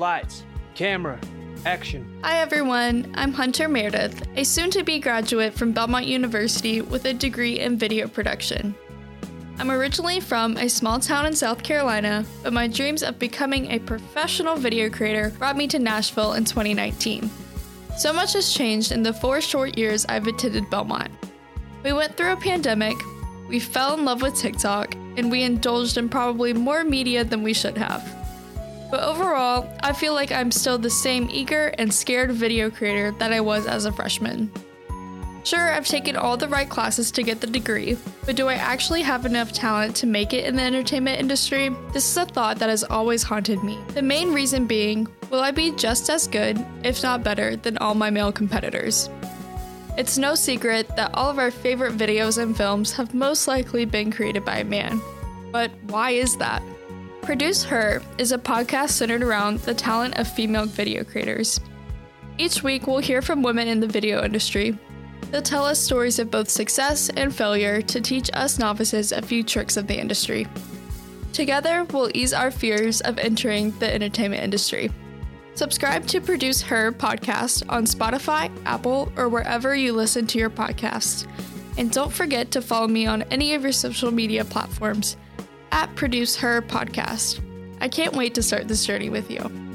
Lights, camera, action. Hi everyone, I'm Hunter Meredith, a soon to be graduate from Belmont University with a degree in video production. I'm originally from a small town in South Carolina, but my dreams of becoming a professional video creator brought me to Nashville in 2019. So much has changed in the four short years I've attended Belmont. We went through a pandemic, we fell in love with TikTok, and we indulged in probably more media than we should have. But overall, I feel like I'm still the same eager and scared video creator that I was as a freshman. Sure, I've taken all the right classes to get the degree, but do I actually have enough talent to make it in the entertainment industry? This is a thought that has always haunted me. The main reason being, will I be just as good, if not better, than all my male competitors? It's no secret that all of our favorite videos and films have most likely been created by a man. But why is that? ProducHER is a podcast centered around the talent of female video creators. Each week, we'll hear from women in the video industry. They'll tell us stories of both success and failure to teach us novices a few tricks of the industry. Together, we'll ease our fears of entering the entertainment industry. Subscribe to ProducHER podcast on Spotify, Apple, or wherever you listen to your podcasts. And don't forget to follow me on any of your social media platforms at ProducHER Podcast. I can't wait to start this journey with you.